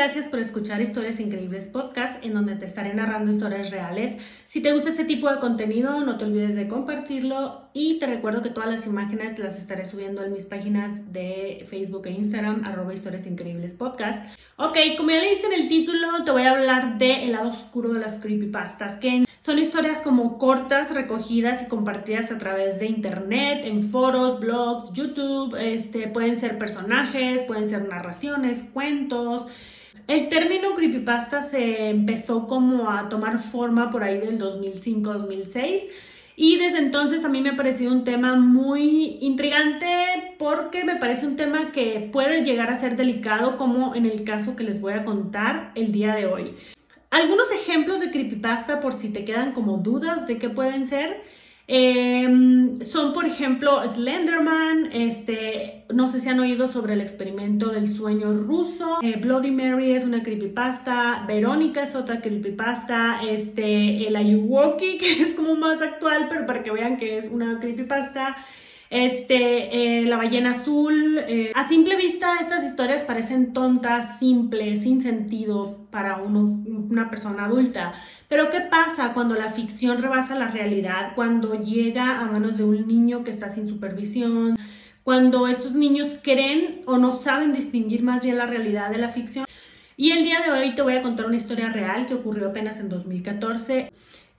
gracias por escuchar Historias Increíbles Podcast, en donde te estaré narrando historias reales. Si te gusta este tipo de contenido, no te olvides de compartirlo y te recuerdo que todas las imágenes las estaré subiendo en mis páginas de Facebook e Instagram, arroba Historias Increíbles Podcast. Ok, como ya leíste en el título, te voy a hablar de El lado oscuro de las creepypastas, que son historias como cortas, recogidas y compartidas a través de internet, en foros, blogs, YouTube, este, pueden ser personajes, pueden ser narraciones, cuentos. El término creepypasta se empezó como a tomar forma por ahí del 2005-2006 y desde entonces a mí me ha parecido un tema muy intrigante porque me parece un tema que puede llegar a ser delicado como en el caso que les voy a contar el día de hoy. Algunos ejemplos de creepypasta, por si te quedan como dudas de qué pueden ser, em, son, por ejemplo, Slenderman, este, no sé si han oído sobre el experimento del sueño ruso, eh, Bloody Mary es una creepypasta, Verónica es otra creepypasta, este, el Ayuwoki, que es como más actual, pero para que vean que es una creepypasta, este, eh, la ballena azul. Eh, a simple vista estas historias parecen tontas, simples, sin sentido para una persona adulta. Pero ¿qué pasa cuando la ficción rebasa la realidad? Cuando llega a manos de un niño que está sin supervisión, cuando estos niños creen o no saben distinguir más bien la realidad de la ficción. Y el día de hoy te voy a contar una historia real que ocurrió apenas en 2014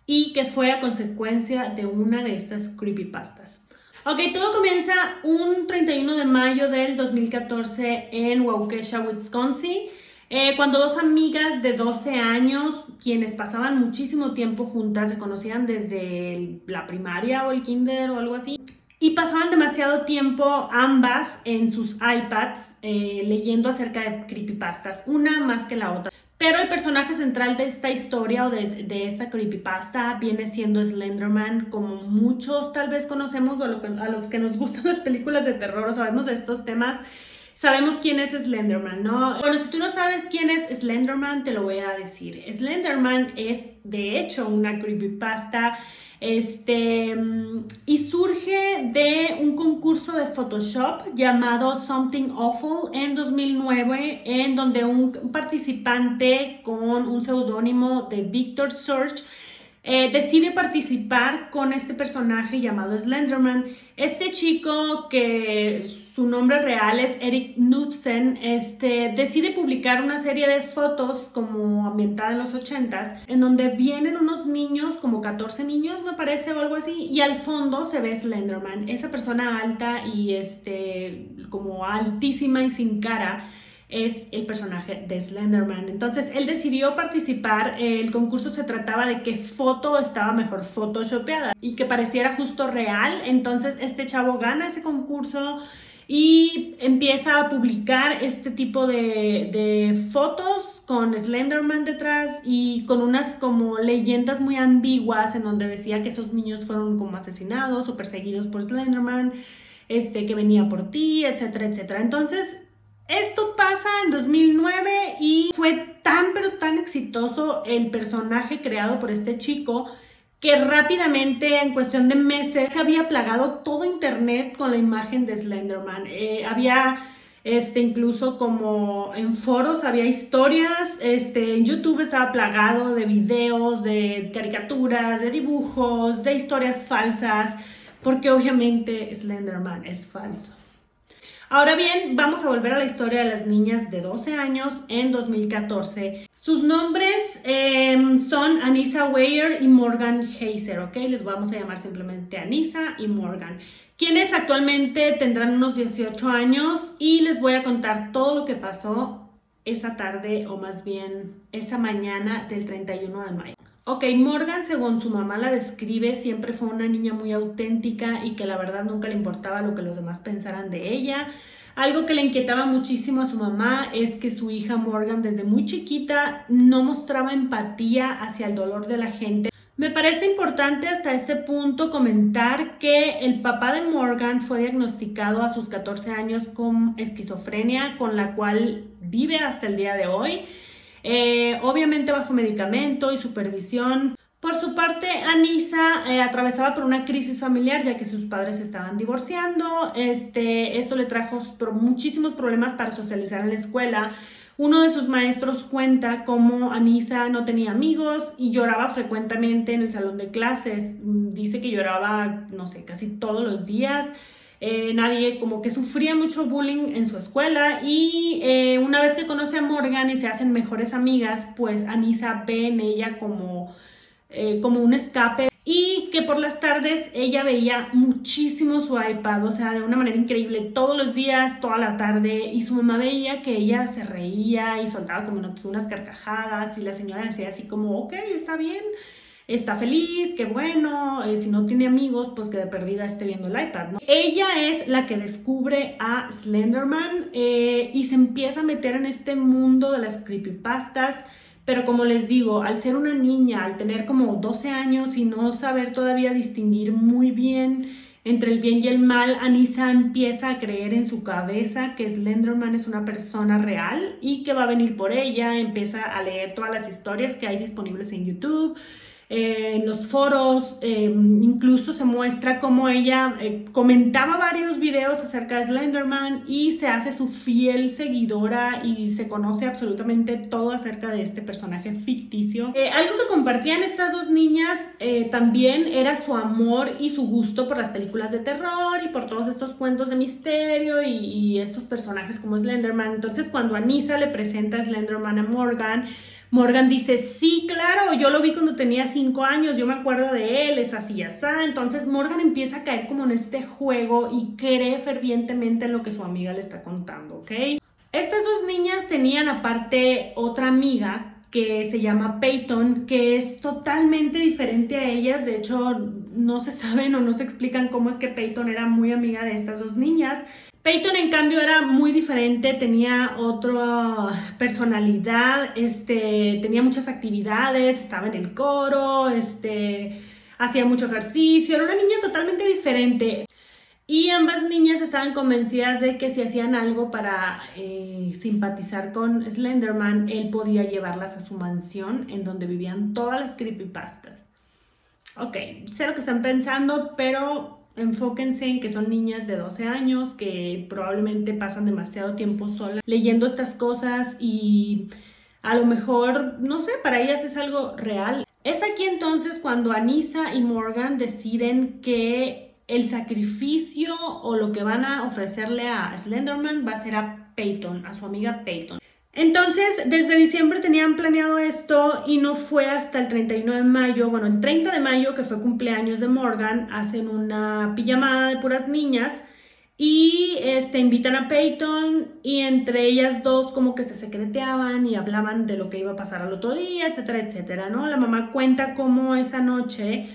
y que fue a consecuencia de una de estas creepypastas. Ok, todo comienza un 31 de mayo del 2014 en Waukesha, Wisconsin, eh, cuando dos amigas de 12 años, quienes pasaban muchísimo tiempo juntas, se conocían desde la primaria o el kinder o algo así, y pasaban demasiado tiempo ambas en sus iPads eh, leyendo acerca de creepypastas, una más que la otra. Pero el personaje central de esta historia o de, esta creepypasta viene siendo Slenderman, como muchos tal vez conocemos o a, los que nos gustan las películas de terror o sabemos de estos temas, sabemos quién es Slenderman, ¿no? Bueno, si tú no sabes quién es Slenderman, te lo voy a decir. Slenderman es de hecho una creepypasta este, y surge de un concurso de Photoshop llamado Something Awful en 2009, en donde un participante con un seudónimo de Victor Search eh, decide participar con este personaje llamado Slenderman. Este chico, que su nombre real es Eric Knudsen, este, decide publicar una serie de fotos como ambientada en los 80s, en donde vienen unos niños, como 14 niños me parece o algo así, y al fondo se ve Slenderman, esa persona alta y este, como altísima y sin cara es el personaje de Slenderman. Entonces él decidió participar, el concurso se trataba de qué foto estaba mejor photoshopeada y que pareciera justo real, entonces este chavo gana ese concurso y empieza a publicar este tipo de, de fotos con Slenderman detrás y con unas como leyendas muy ambiguas en donde decía que esos niños fueron como asesinados o perseguidos por Slenderman, este, que venía por ti, etcétera, etcétera. Entonces, esto pasa en 2009 y fue tan pero tan exitoso el personaje creado por este chico que rápidamente, en cuestión de meses, se había plagado todo internet con la imagen de Slenderman. Eh, había este, incluso como en foros había historias, este, en YouTube estaba plagado de videos, de caricaturas, de dibujos, de historias falsas, porque obviamente Slenderman es falso. Ahora bien, vamos a volver a la historia de las niñas de 12 años en 2014. Sus nombres em, son Anissa Weyer y Morgan Heiser, ¿ok? Les vamos a llamar simplemente Anissa y Morgan, quienes actualmente tendrán unos 18 años y les voy a contar todo lo que pasó esa tarde o más bien esa mañana del 31 de mayo. Ok, Morgan, según su mamá la describe, siempre fue una niña muy auténtica y que la verdad nunca le importaba lo que los demás pensaran de ella. Algo que le inquietaba muchísimo a su mamá es que su hija Morgan desde muy chiquita no mostraba empatía hacia el dolor de la gente. Me parece importante hasta este punto comentar que el papá de Morgan fue diagnosticado a sus 14 años con esquizofrenia, con la cual vive hasta el día de hoy. Eh, obviamente bajo medicamento y supervisión. Por su parte, Anisa eh, atravesaba por una crisis familiar ya que sus padres estaban divorciando. Este, esto le trajo muchísimos problemas para socializar en la escuela. uno de sus maestros cuenta cómo Anisa no tenía amigos y lloraba frecuentemente en el salón de clases. Mm, dice que lloraba, no sé, casi todos los días. Eh, nadie como que sufría mucho bullying en su escuela y eh, una vez que conoce a Morgan y se hacen mejores amigas, pues Anisa ve en ella como, eh, como un escape y que por las tardes ella veía muchísimo su iPad, o sea, de una manera increíble, todos los días, toda la tarde, y su mamá veía que ella se reía y soltaba como unas carcajadas y la señora decía así como, ok, está bien, está feliz, qué bueno, eh, si no tiene amigos, pues que de perdida esté viendo el iPad. Ella es la que descubre a Slenderman eh, y se empieza a meter en este mundo de las creepypastas, pero como les digo, al ser una niña, al tener como 12 años y no saber todavía distinguir muy bien entre el bien y el mal, Anisa empieza a creer en su cabeza que Slenderman es una persona real y que va a venir por ella, empieza a leer todas las historias que hay disponibles en YouTube, eh, los foros, eh, incluso se muestra cómo ella eh, comentaba varios videos acerca de Slenderman y se hace su fiel seguidora y se conoce absolutamente todo acerca de este personaje ficticio. algo que compartían estas dos niñas también era su amor y su gusto por las películas de terror y por todos estos cuentos de misterio y, estos personajes como Slenderman. Entonces cuando Anissa le presenta a Slenderman a Morgan, Morgan dice, sí, claro, yo lo vi cuando tenía cinco años, yo me acuerdo de él, es así, así. Entonces Morgan empieza a caer como en este juego y cree fervientemente en lo que su amiga le está contando, ¿ok? Estas dos niñas tenían aparte otra amiga que se llama Peyton, que es totalmente diferente a ellas. De hecho, no se saben o no se explican cómo es que Peyton era muy amiga de estas dos niñas. Peyton, en cambio, era muy diferente, tenía otra personalidad, este, tenía muchas actividades, estaba en el coro, este, hacía mucho ejercicio, era una niña totalmente diferente. Y ambas niñas estaban convencidas de que si hacían algo para eh, simpatizar con Slenderman, él podía llevarlas a su mansión en donde vivían todas las creepypastas. Ok, sé lo que están pensando, pero enfóquense en que son niñas de 12 años que probablemente pasan demasiado tiempo solas leyendo estas cosas y a lo mejor, no sé, para ellas es algo real. Es aquí entonces cuando Anissa y Morgan deciden que el sacrificio o lo que van a ofrecerle a Slenderman va a ser a Peyton, a su amiga Peyton. Entonces, desde diciembre tenían planeado esto y no fue hasta el 31 de mayo, bueno, el 30 de mayo, que fue cumpleaños de Morgan, hacen una pijamada de puras niñas y este, invitan a Peyton y entre ellas dos como que se secreteaban y hablaban de lo que iba a pasar al otro día, etcétera, etcétera, ¿no? La mamá cuenta cómo esa noche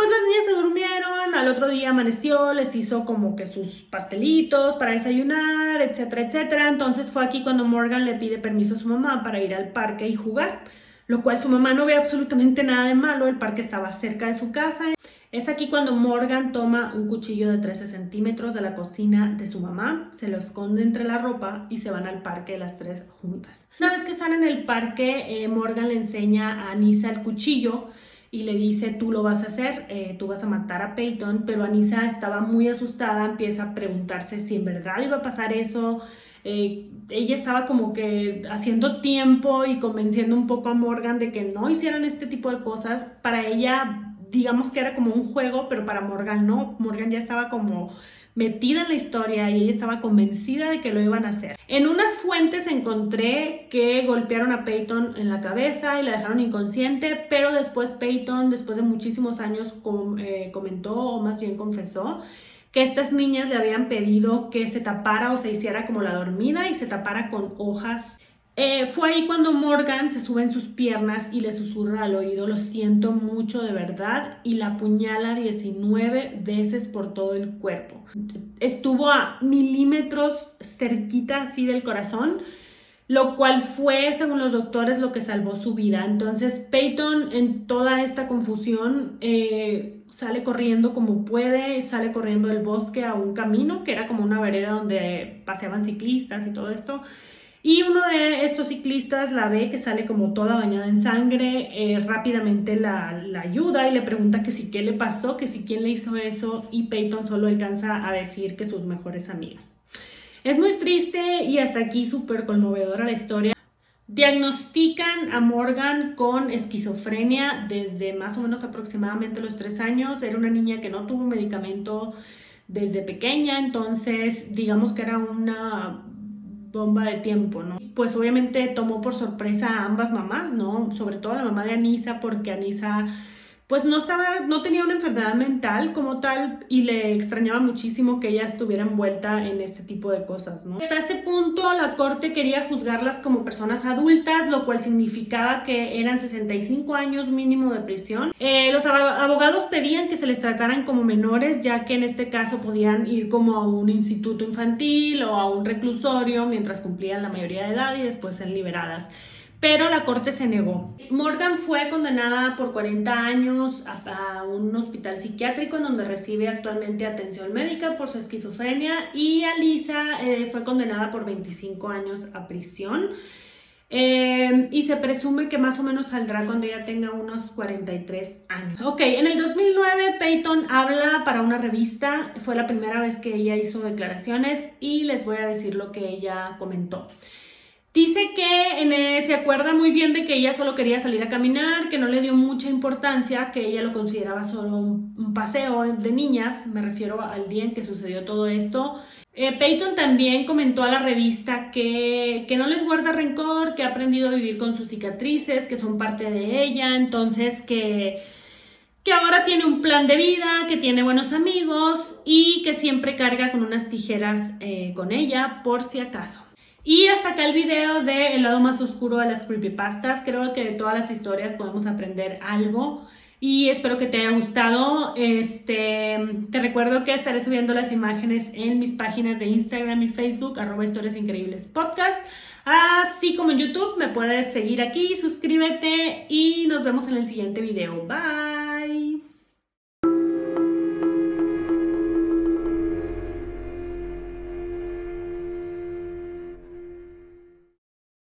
pues las niñas se durmieron, al otro día amaneció, les hizo como que sus pastelitos para desayunar, etcétera, etcétera. Entonces fue aquí cuando Morgan le pide permiso a su mamá para ir al parque y jugar, lo cual su mamá no ve absolutamente nada de malo, el parque estaba cerca de su casa. Es aquí cuando Morgan toma un cuchillo de 13 centímetros de la cocina de su mamá, se lo esconde entre la ropa y se van al parque las tres juntas. Una vez que están en el parque, eh, Morgan le enseña a Anisa el cuchillo y le dice, tú lo vas a hacer, eh, tú vas a matar a Peyton, pero Anisa estaba muy asustada, empieza a preguntarse si en verdad iba a pasar eso. Eh, ella estaba como que haciendo tiempo y convenciendo un poco a Morgan de que no hicieran este tipo de cosas. Para ella, digamos que era como un juego, pero para Morgan no. Morgan ya estaba como metida en la historia y ella estaba convencida de que lo iban a hacer. En unas fuentes encontré que golpearon a Peyton en la cabeza y la dejaron inconsciente, pero después Peyton, después de muchísimos años, eh, comentó o más bien confesó que estas niñas le habían pedido que se tapara o se hiciera como la dormida y se tapara con hojas eh, fue ahí cuando Morgan se sube en sus piernas y le susurra al oído, lo siento mucho de verdad, y la apuñala 19 veces por todo el cuerpo. Estuvo a milímetros cerquita así del corazón, lo cual fue, según los doctores, lo que salvó su vida. Entonces Peyton en toda esta confusión eh, sale corriendo como puede, sale corriendo del bosque a un camino que era como una vereda donde paseaban ciclistas y todo esto y uno de estos ciclistas la ve que sale como toda bañada en sangre, eh, rápidamente la, la, ayuda y le pregunta que si qué le pasó, que si quién le hizo eso y Peyton solo alcanza a decir que sus mejores amigas. Es muy triste y hasta aquí súper conmovedora la historia. Diagnostican a Morgan con esquizofrenia desde más o menos aproximadamente los tres años. Era una niña que no tuvo medicamento desde pequeña, entonces digamos que era una bomba de tiempo, ¿no? Pues obviamente tomó por sorpresa a ambas mamás, ¿no? Sobre todo a la mamá de Anisa, porque Anisa pues no estaba, no tenía una enfermedad mental como tal y le extrañaba muchísimo que ella estuviera envuelta en este tipo de cosas, ¿no? Hasta este punto la corte quería juzgarlas como personas adultas, lo cual significaba que eran 65 años mínimo de prisión. Eh, los abogados pedían que se les trataran como menores, ya que en este caso podían ir como a un instituto infantil o a un reclusorio mientras cumplían la mayoría de edad y después ser liberadas pero la corte se negó. Morgan fue condenada por 40 años a, un hospital psiquiátrico en donde recibe actualmente atención médica por su esquizofrenia y Alisa eh, fue condenada por 25 años a prisión. Eh, y se presume que más o menos saldrá cuando ella tenga unos 43 años. Ok, en el 2009 Peyton habla para una revista, fue la primera vez que ella hizo declaraciones y les voy a decir lo que ella comentó. Dice que en, se acuerda muy bien de que ella solo quería salir a caminar, que no le dio mucha importancia, que ella lo consideraba solo un, paseo de niñas, me refiero al día en que sucedió todo esto. Eh, Peyton también comentó a la revista que, que no les guarda rencor, que ha aprendido a vivir con sus cicatrices, que son parte de ella, entonces que, que ahora tiene un plan de vida, que tiene buenos amigos y que siempre carga con unas tijeras eh, con ella por si acaso. Y hasta acá el video de El lado más oscuro de las creepypastas. Creo que de todas las historias podemos aprender algo y espero que te haya gustado. Este, te recuerdo que estaré subiendo las imágenes en mis páginas de Instagram y Facebook, arroba historias increíbles podcast. Así como en YouTube, me puedes seguir aquí, suscríbete y nos vemos en el siguiente video. Bye.